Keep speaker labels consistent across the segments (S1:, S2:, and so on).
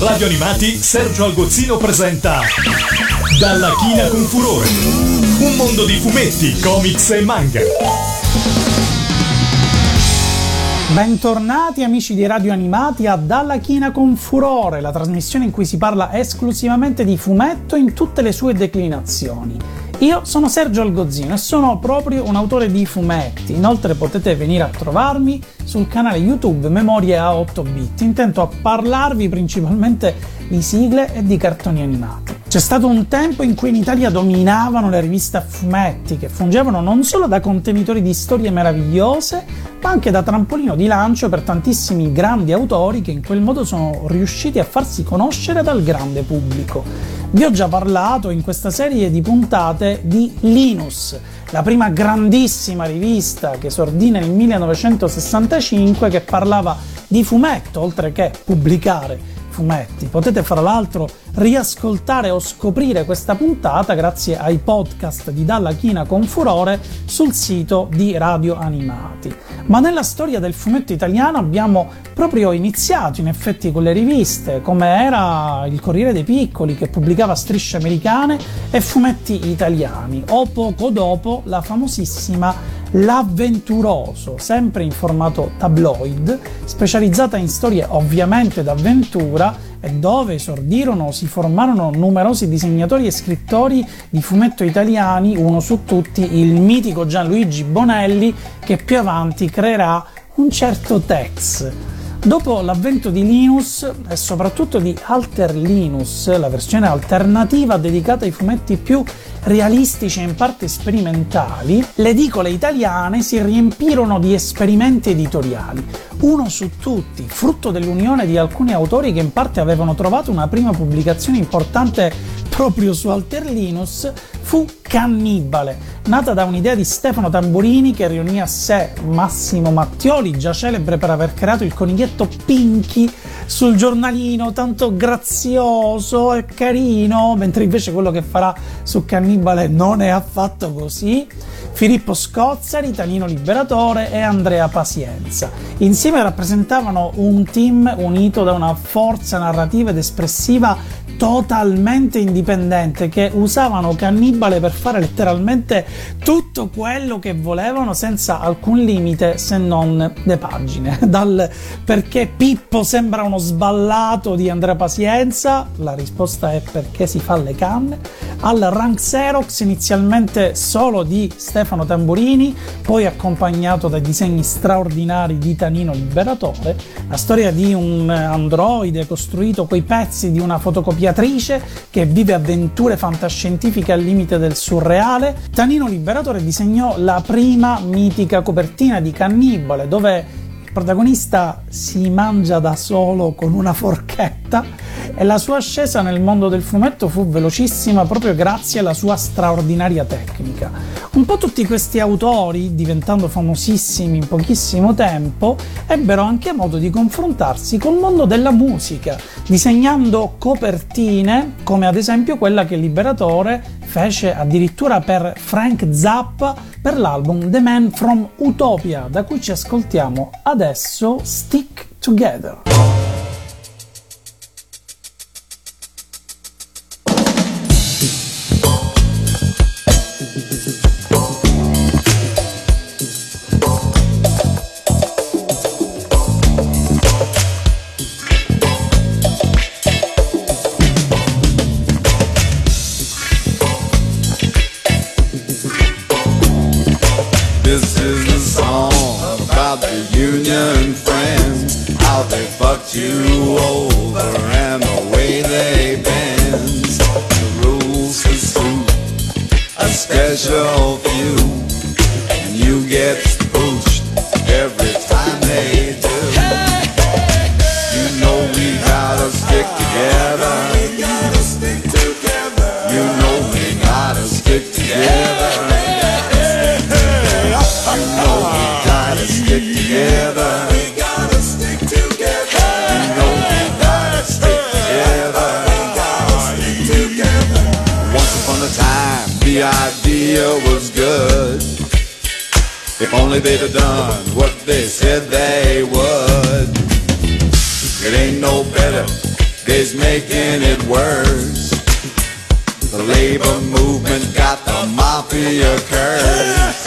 S1: Radio Animati Sergio Algozzino presenta Dalla china con furore. Un mondo di fumetti, comics e manga.
S2: Bentornati amici di Radio Animati a Dalla China con Furore, la trasmissione in cui si parla esclusivamente di fumetto in tutte le sue declinazioni. Io sono Sergio Algozzino e sono proprio un autore di fumetti. Inoltre potete venire a trovarmi sul canale YouTube Memorie a 8 bit. Intento a parlarvi principalmente di sigle e di cartoni animati. C'è stato un tempo in cui in Italia dominavano le riviste a fumetti, che fungevano non solo da contenitori di storie meravigliose, ma anche da trampolino di lancio per tantissimi grandi autori che in quel modo sono riusciti a farsi conoscere dal grande pubblico. Vi ho già parlato in questa serie di puntate di Linus, la prima grandissima rivista che esordì nel 1965 che parlava di fumetto, oltre che pubblicare fumetti. Potete fra l'altro riascoltare o scoprire questa puntata grazie ai podcast di Dalla China con Furore sul sito di Radio Animati. Ma nella storia del fumetto italiano abbiamo proprio iniziato in effetti con le riviste, come era il Corriere dei Piccoli che pubblicava strisce americane e fumetti italiani, o poco dopo la famosissima L'Avventuroso, sempre in formato tabloid, specializzata in storie ovviamente d'avventura e dove esordirono o si formarono numerosi disegnatori e scrittori di fumetto italiani, uno su tutti il mitico Gianluigi Bonelli che più avanti creerà un certo Tex. Dopo l'avvento di Linus e soprattutto di Alter Linus, la versione alternativa dedicata ai fumetti più realistici e in parte sperimentali, le edicole italiane si riempirono di esperimenti editoriali. Uno su tutti, frutto dell'unione di alcuni autori che in parte avevano trovato una prima pubblicazione importante proprio su Alter Linus, fu Cannibale, nata da un'idea di Stefano Tamburini che riunì a sé Massimo Mattioli, già celebre per aver creato il coniglietto Pinky sul giornalino, tanto grazioso e carino, mentre invece quello che farà su Cannibale non è affatto così. Filippo Scozzari, Tanino Liberatore e Andrea Pazienza. Insieme rappresentavano un team unito da una forza narrativa ed espressiva totalmente indipendente che usavano Cannibale per fare letteralmente tutto quello che volevano senza alcun limite se non le pagine. Dal perché Pippo sembra uno sballato di Andrea Pazienza, la risposta è perché si fa le canne, al rank Xerox inizialmente solo di Stefano Tamburini, poi accompagnato dai disegni straordinari di Tanino Liberatore, la storia di un androide costruito coi pezzi di una fotocopiatrice che vive avventure fantascientifiche al limite del surreale. Tanino Liberatore disegnò la prima mitica copertina di Cannibale dove il protagonista si mangia da solo con una forchetta e la sua ascesa nel mondo del fumetto fu velocissima proprio grazie alla sua straordinaria tecnica. Un po' tutti questi autori, diventando famosissimi in pochissimo tempo, ebbero anche modo di confrontarsi col mondo della musica, disegnando copertine come ad esempio quella che Liberatore fece addirittura per Frank Zappa per l'album The Man from Utopia, da cui ci ascoltiamo adesso Stick Together.
S3: Only they'd have done what they said they would. It ain't no better is making it worse. The labor movement got the mafia curse.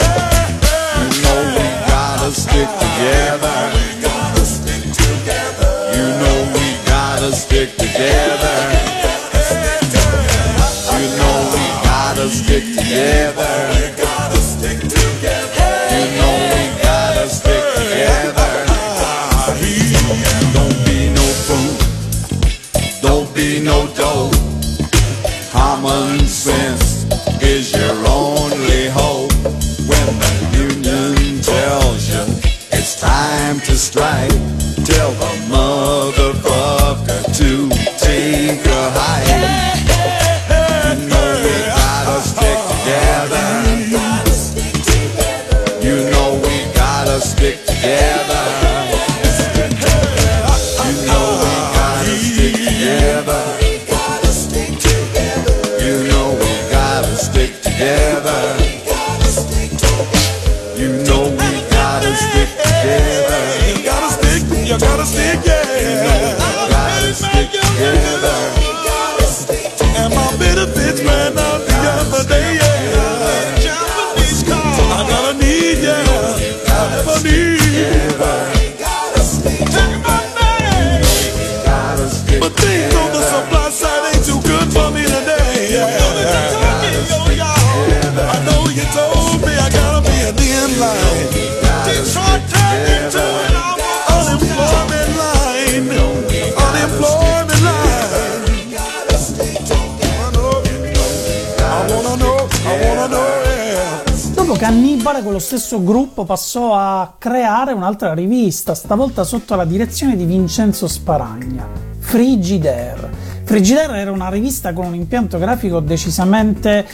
S3: You know we gotta stick together.
S2: Stesso gruppo passò a creare un'altra rivista, stavolta sotto la direzione di Vincenzo Sparagna, Frigidaire. Frigidaire era una rivista con un impianto grafico decisamente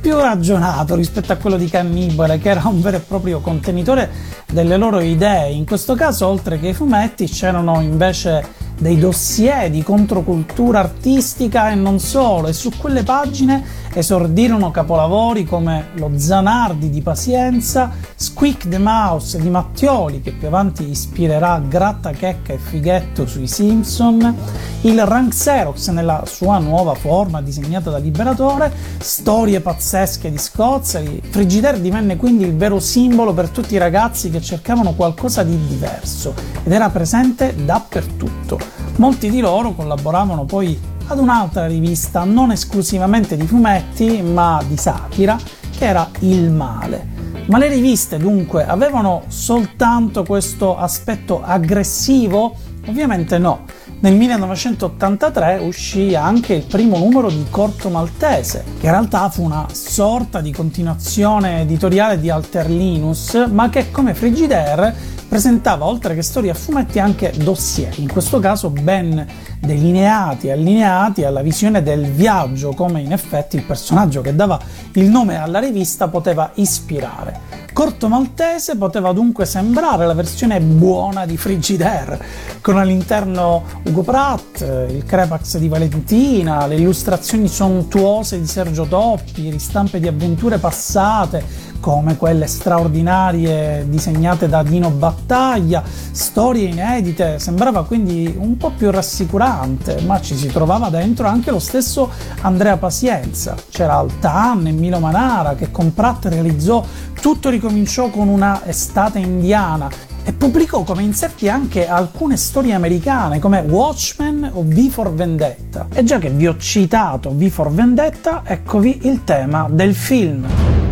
S2: più ragionato rispetto a quello di Cannibale, che era un vero e proprio contenitore delle loro idee. In questo caso, oltre che i fumetti, c'erano invece dei dossier di controcultura artistica e non solo, e su quelle pagine esordirono capolavori come lo Zanardi di Pazienza, Squeak the Mouse di Mattioli, che più avanti ispirerà Gratta Checca e Fighetto sui Simpson, il Rank Xerox nella sua nuova forma disegnata da Liberatore, storie pazzesche di Scozzeri. Frigidaire divenne quindi il vero simbolo per tutti i ragazzi che cercavano qualcosa di diverso ed era presente dappertutto. Molti di loro collaboravano poi ad un'altra rivista non esclusivamente di fumetti ma di satira che era Il Male. Ma le riviste dunque avevano soltanto questo aspetto aggressivo? Ovviamente no. Nel 1983 uscì anche il primo numero di Corto Maltese, che in realtà fu una sorta di continuazione editoriale di Alter Linus, ma che come Frigidaire presentava oltre che storie a fumetti anche dossier, in questo caso ben delineati e allineati alla visione del viaggio, come in effetti il personaggio che dava il nome alla rivista poteva ispirare. Corto Maltese poteva dunque sembrare la versione buona di Frigidaire, con all'interno Ugo Pratt, il Crepax di Valentina, le illustrazioni sontuose di Sergio Toppi, ristampe di avventure passate, come quelle straordinarie disegnate da Dino Battaglia, storie inedite, sembrava quindi un po' più rassicurante, ma ci si trovava dentro anche lo stesso Andrea Pazienza. C'era Altan e Milo Manara che con Pratt realizzò Tutto ricominciò con una estate indiana e pubblicò come inserti anche alcune storie americane come Watchmen o V for Vendetta. E già che vi ho citato V for Vendetta, eccovi il tema del film.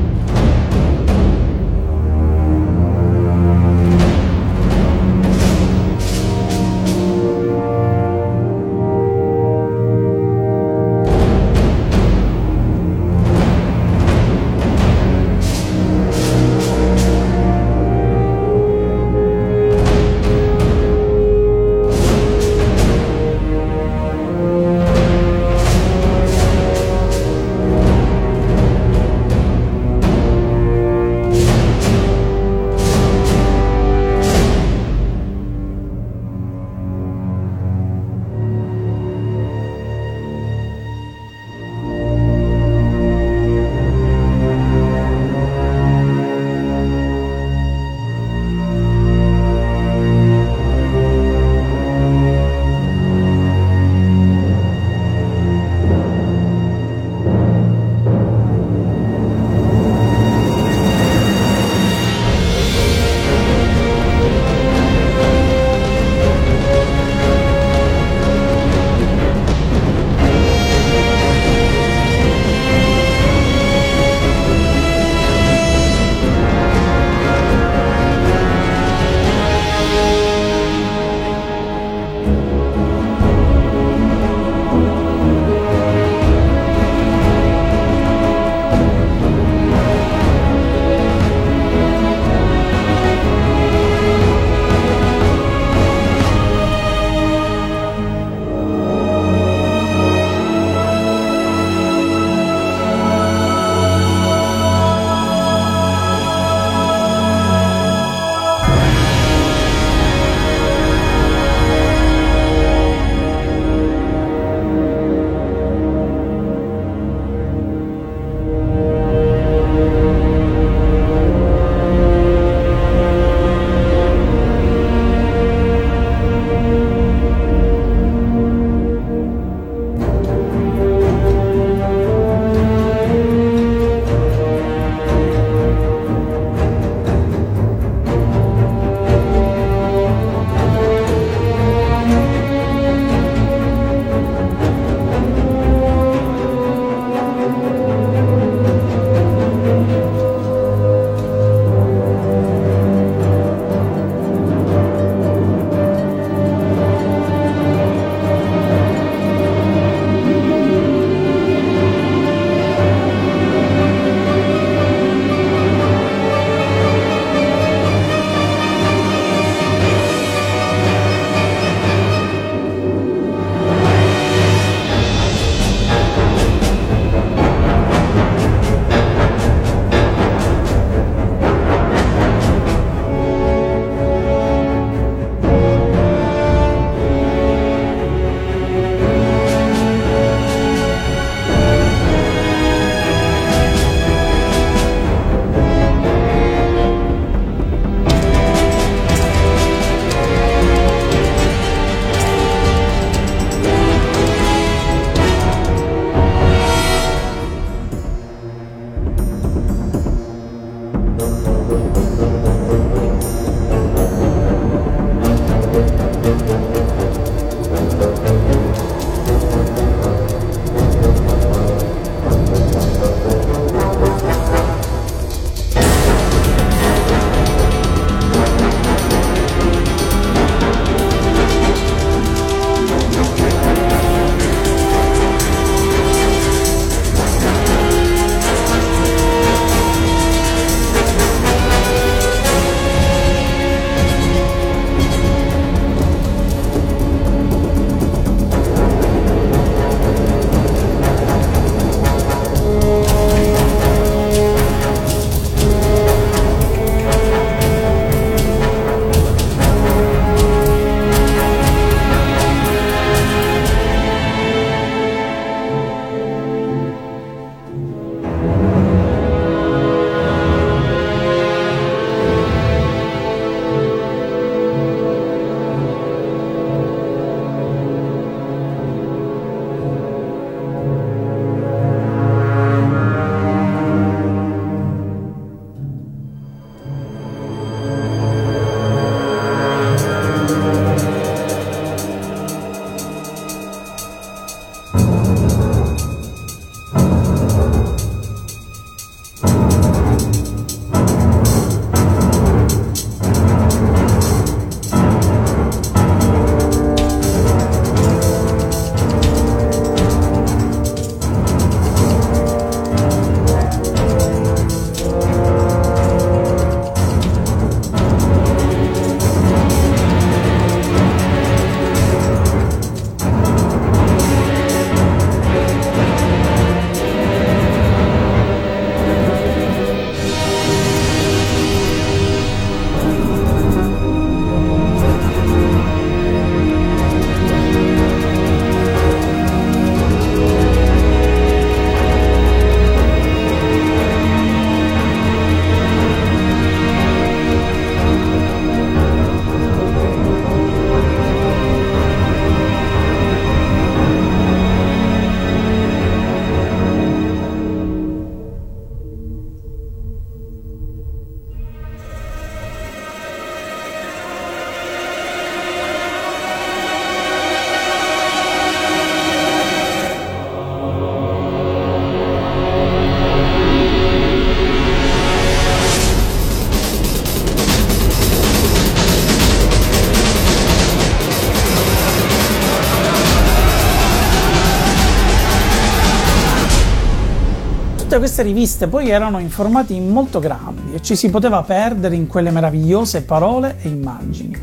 S2: Queste riviste poi erano in formati molto grandi e ci si poteva perdere in quelle meravigliose parole e immagini.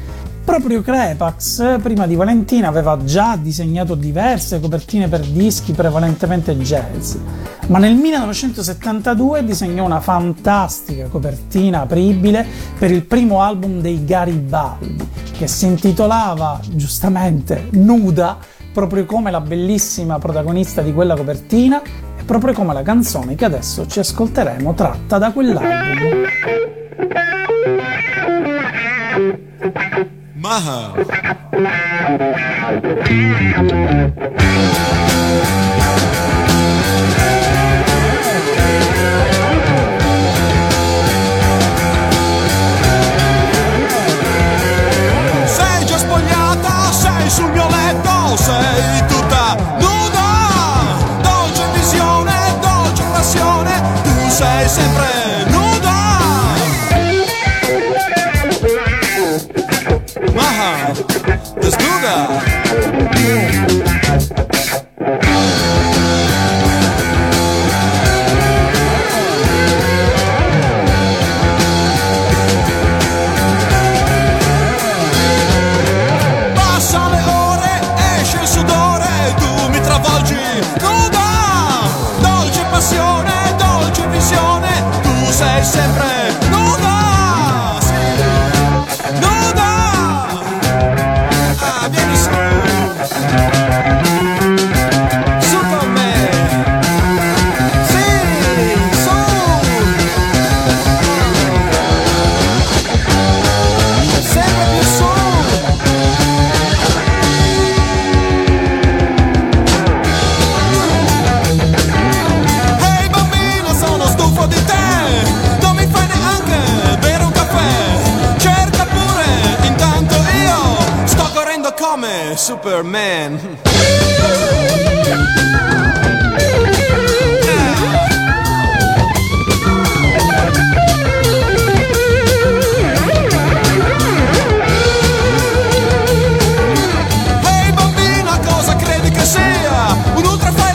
S2: Proprio Crepax, prima di Valentina, aveva già disegnato diverse copertine per dischi prevalentemente jazz, ma nel 1972 disegnò una fantastica copertina apribile per il primo album dei Garibaldi, che si intitolava giustamente Nuda, proprio come la bellissima protagonista di quella copertina proprio come la canzone che adesso ci ascolteremo tratta da quell'album.
S4: Maha. Sei già spogliata, sei sul mio letto, sei tutta Superman. Cosa credi che sia? Un ultra fai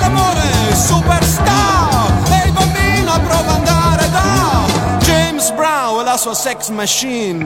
S4: superstar. Ehi bambina prova ad andare da James Brown e la sua sex machine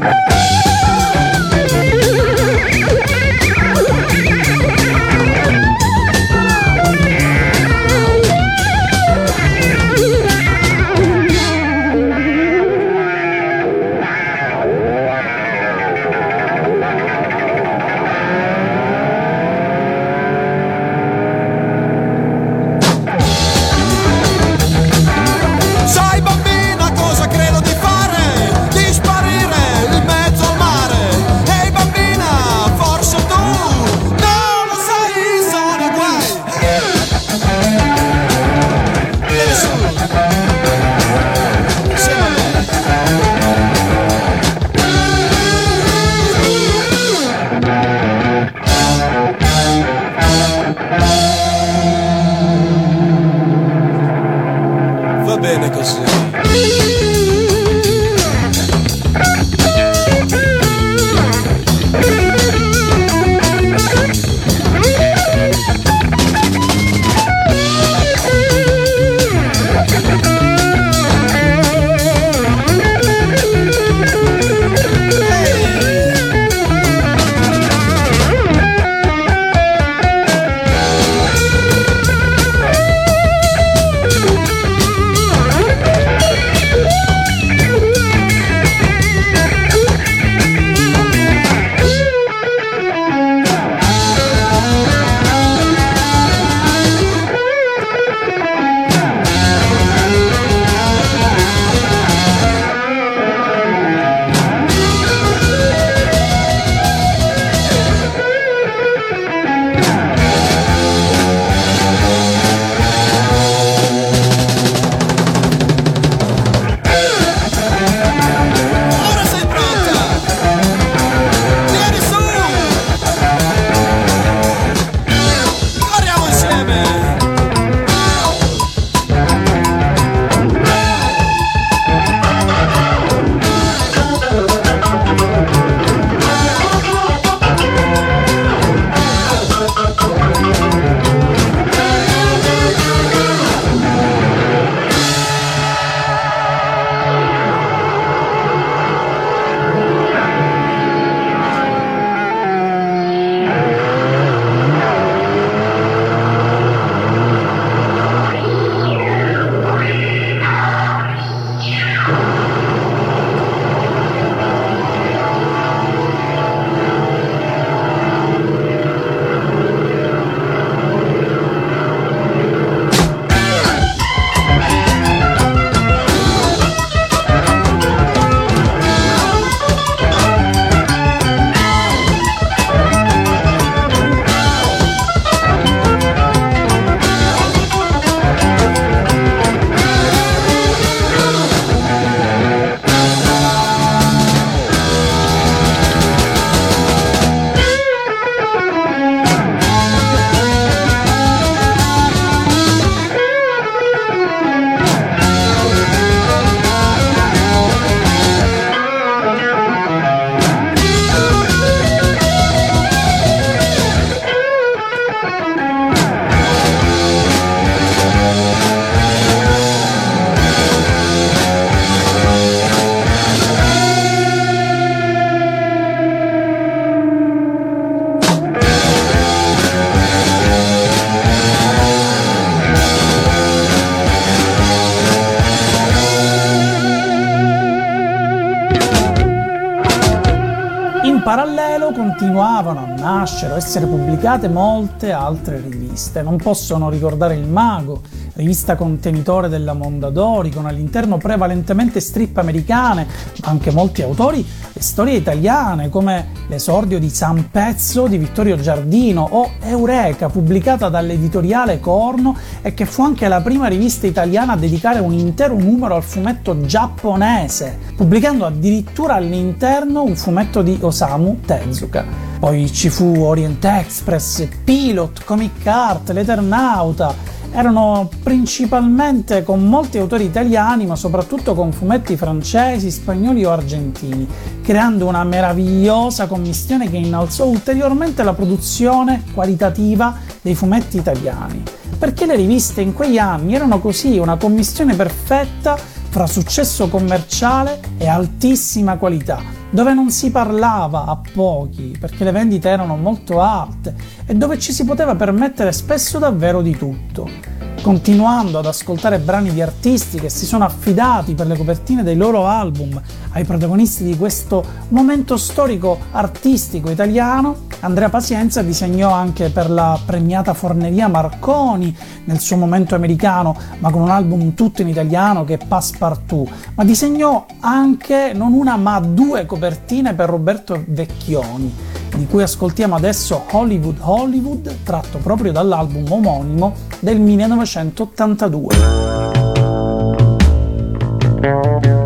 S2: pubblicate molte altre riviste. Non possono ricordare Il Mago, rivista contenitore della Mondadori, con all'interno prevalentemente strip americane, anche molti autori, le storie italiane, come l'esordio di San Pezzo di Vittorio Giardino o Eureka, pubblicata dall'editoriale Corno e che fu anche la prima rivista italiana a dedicare un intero numero al fumetto giapponese, pubblicando addirittura all'interno un fumetto di Osamu Tezuka. Poi ci fu Orient Express, Pilot, Comic Art, L'Eternauta, erano principalmente con molti autori italiani, ma soprattutto con fumetti francesi, spagnoli o argentini, creando una meravigliosa commissione che innalzò ulteriormente la produzione qualitativa dei fumetti italiani. Perché le riviste in quegli anni erano così, una commissione perfetta fra successo commerciale e altissima qualità, dove non si parlava a pochi perché le vendite erano molto alte e dove ci si poteva permettere spesso davvero di tutto continuando ad ascoltare brani di artisti che si sono affidati per le copertine dei loro album ai protagonisti di questo momento storico artistico italiano, Andrea Pazienza disegnò anche per la premiata Forneria Marconi nel suo momento americano, ma con un album tutto in italiano che è Passepartout, ma disegnò anche non una ma due copertine per Roberto Vecchioni di cui ascoltiamo adesso Hollywood Hollywood, tratto proprio dall'album omonimo del 1982.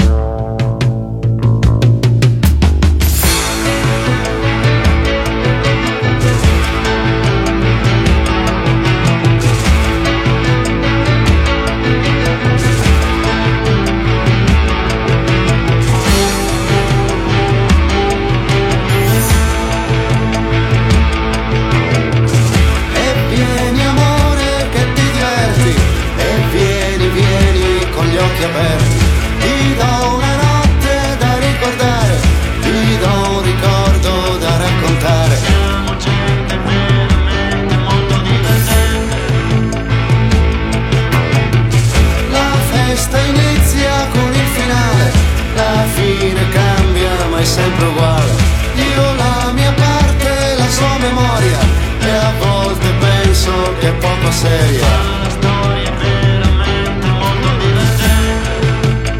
S5: storia
S6: poco seria. Sono storie veramente molto divergenti.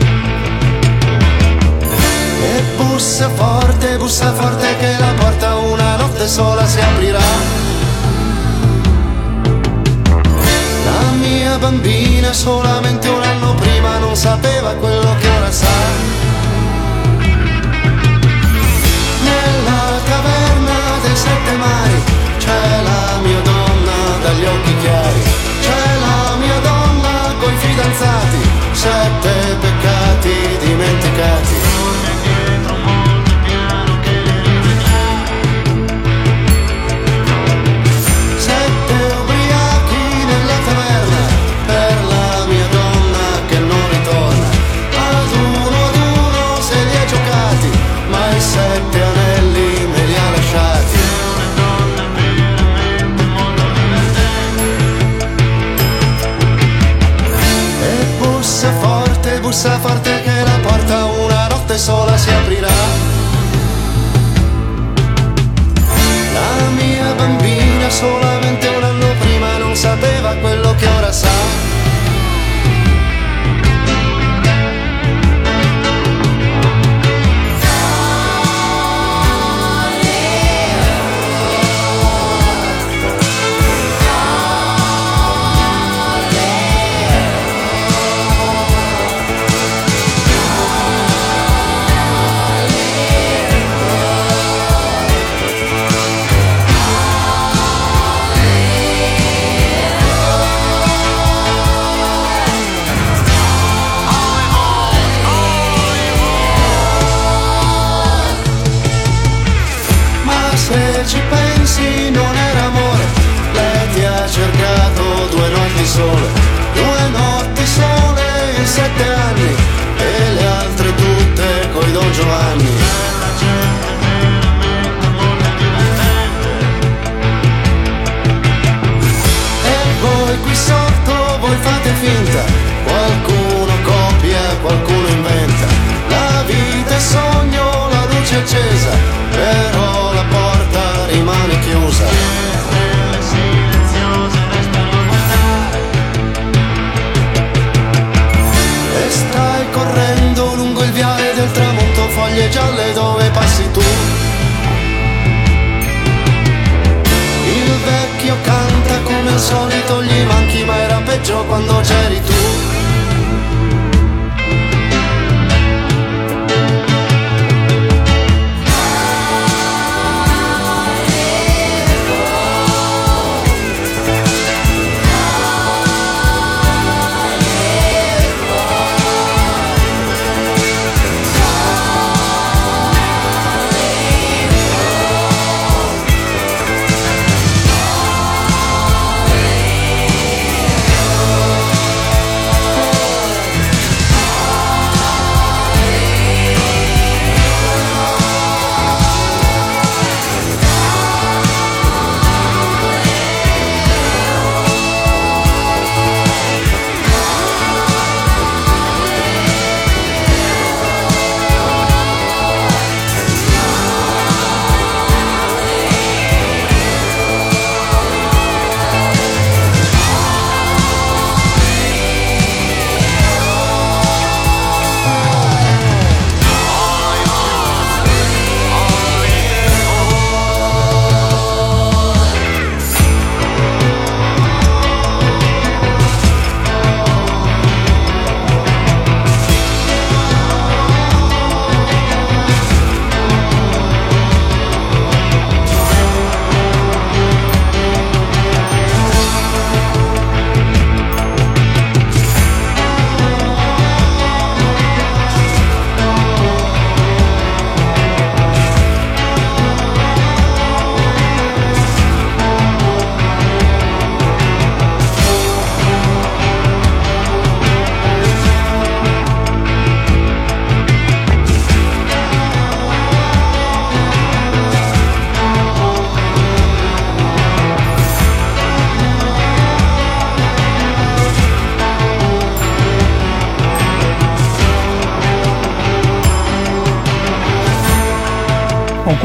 S6: E bussa forte, bussa forte che la porta una notte sola si aprirà. La mia bambina solamente un anno prima non sapeva quello che ora sa. Nella caverna dei sette mari c'è la mia
S5: gli occhi chiari. C'è la mia donna coi
S2: fidanzati, sette peccati dimenticati. se abrirá.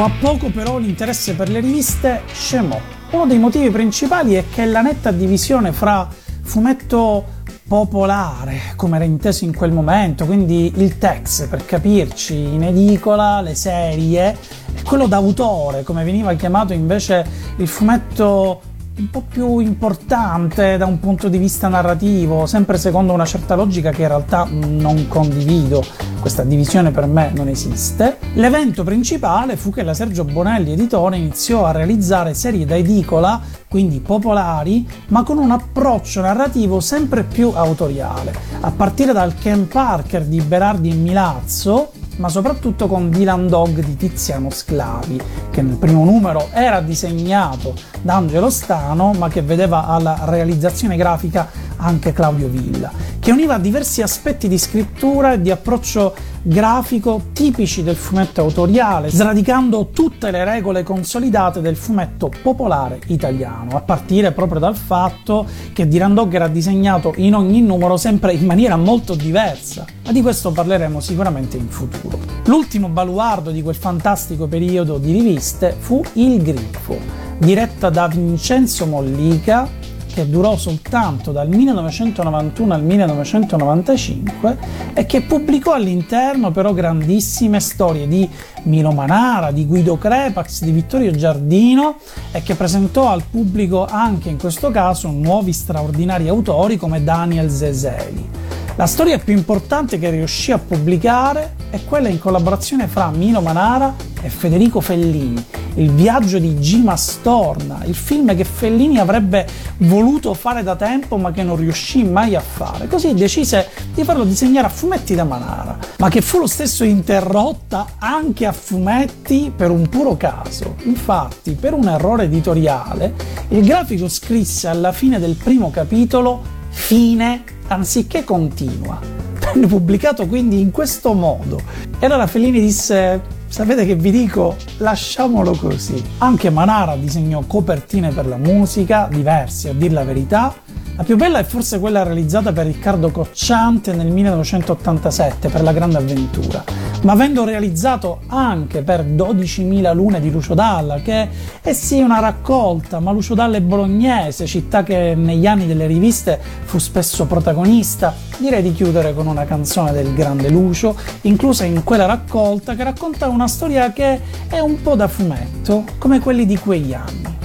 S2: A poco però l'interesse per le riviste scemò. Uno dei motivi principali è che la netta divisione fra fumetto popolare, come era inteso in quel momento, quindi il text per capirci in edicola, le serie, e quello d'autore, come veniva chiamato invece il fumetto un po' più importante da un punto di vista narrativo, sempre secondo una certa logica che in realtà non condivido. Questa divisione per me non esiste. L'evento principale fu che la Sergio Bonelli editore iniziò a realizzare serie da edicola, quindi popolari, ma con un approccio narrativo sempre più autoriale, a partire dal Ken Parker di Berardi e Milazzo, ma soprattutto con Dylan Dog di Tiziano Sclavi, che nel primo numero era disegnato da Angelo Stano, ma che vedeva alla realizzazione grafica anche Claudio Villa, che univa diversi aspetti di scrittura e di approccio grafico tipici del fumetto autoriale, sradicando tutte le regole consolidate del fumetto popolare italiano, a partire proprio dal fatto che Dylan Dog era disegnato in ogni numero sempre in maniera molto diversa, ma di questo parleremo sicuramente in futuro. L'ultimo baluardo di quel fantastico periodo di riviste fu Il Grifo, diretta da Vincenzo Mollica, che durò soltanto dal 1991 al 1995 e che pubblicò all'interno però grandissime storie di Milo Manara, di Guido Crepax, di Vittorio Giardino e che presentò al pubblico anche in questo caso nuovi straordinari autori come Daniel Zeseli. La storia più importante che riuscì a pubblicare è quella in collaborazione fra Mino Manara e Federico Fellini, Il viaggio di Gima Storna, il film che Fellini avrebbe voluto fare da tempo ma che non riuscì mai a fare. Così decise di farlo disegnare a fumetti da Manara, ma che fu lo stesso interrotta anche a fumetti per un puro caso. Infatti, per un errore editoriale, il grafico scrisse alla fine del primo capitolo fine anziché continua. Venne pubblicato quindi in questo modo. E allora Fellini disse: Sapete che vi dico? Lasciamolo così. Anche Manara disegnò copertine per la musica, diverse a dir la verità. La più bella è forse quella realizzata per Riccardo Cocciante nel 1987 per La Grande Avventura, ma avendo realizzato anche per 12.000 lune di Lucio Dalla, che è sì una raccolta, ma Lucio Dalla è bolognese, città che negli anni delle riviste fu spesso protagonista, direi di chiudere con una canzone del grande Lucio, inclusa in quella raccolta che racconta una storia che è un po' da fumetto, come quelli di quegli anni.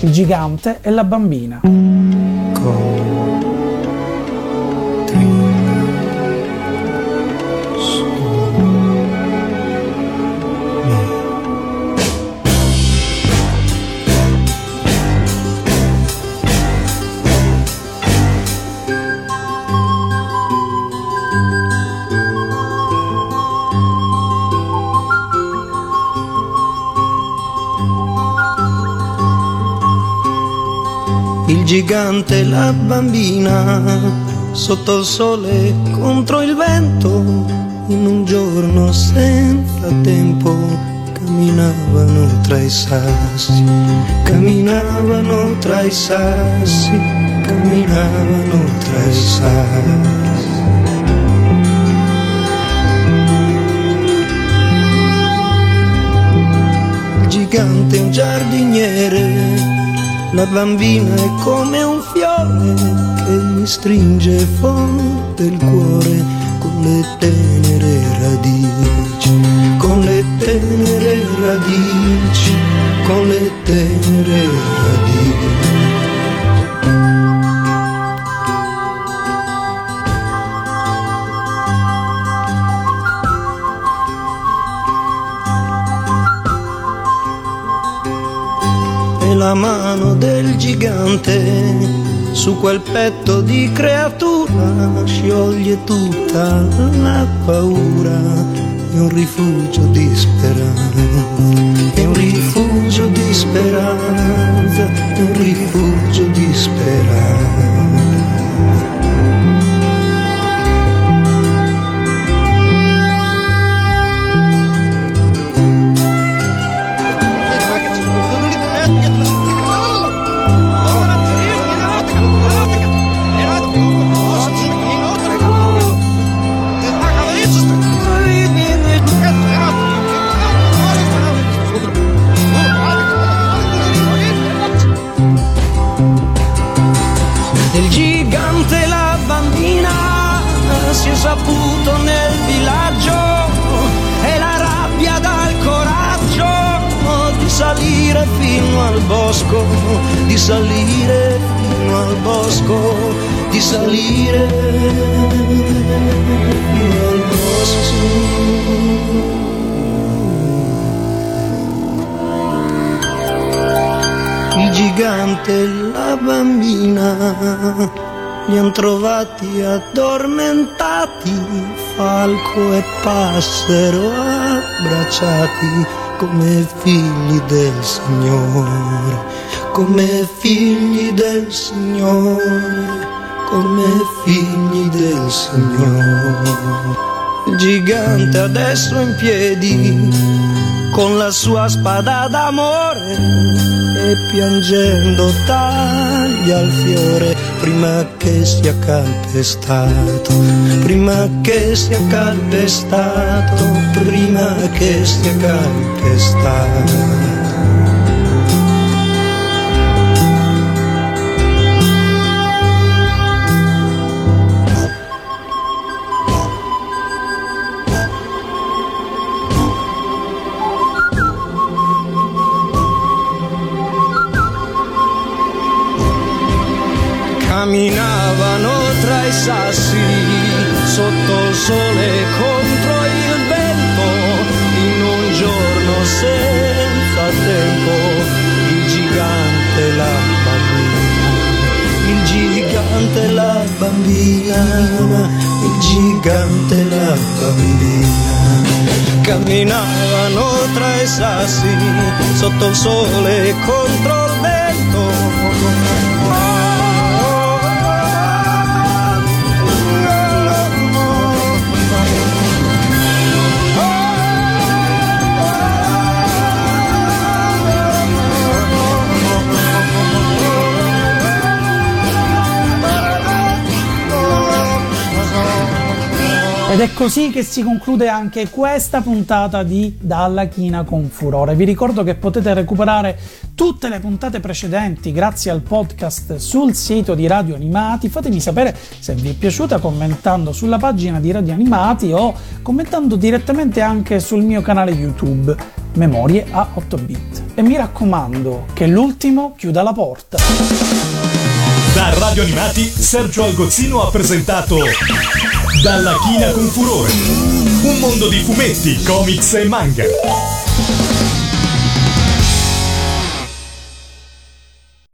S2: Il gigante e la bambina.
S7: Il gigante la bambina sotto il sole contro il vento in un giorno senza tempo camminavano tra i sassi camminavano tra i sassi camminavano tra i sassi. Gigante un giardiniere la bambina è come un fiore che gli stringe forte il cuore con le tenere radici, con le tenere radici, con le tenere radici. La mano del gigante su quel petto di creatura scioglie tutta la paura è un rifugio di speranza è un rifugio di speranza è un rifugio han trovati addormentati, falco e passero abbracciati come figli del Signore, come figli del Signore, come figli del Signore. Gigante adesso in piedi con la sua spada d'amore e piangendo taglia il fiore prima che sia calpestato, prima che sia calpestato, prima che sia calpestato. Camminavano tra i sassi sotto il sole contro il vento in un giorno senza tempo il gigante la bambina il gigante la bambina il gigante la bambina. Camminavano tra i sassi sotto il sole contro il vento
S2: Ed è così che si conclude anche questa puntata di Dalla China con Furore. Vi ricordo che potete recuperare tutte le puntate precedenti grazie al podcast sul sito di Radio Animati. Fatemi sapere se vi è piaciuta commentando sulla pagina di Radio Animati o commentando direttamente anche sul mio canale YouTube Memorie a 8 bit. E mi raccomando che l'ultimo chiuda la porta.
S1: Da Radio Animati, Sergio Algozzino ha presentato Dalla china con furore. Un mondo di fumetti, comics e manga.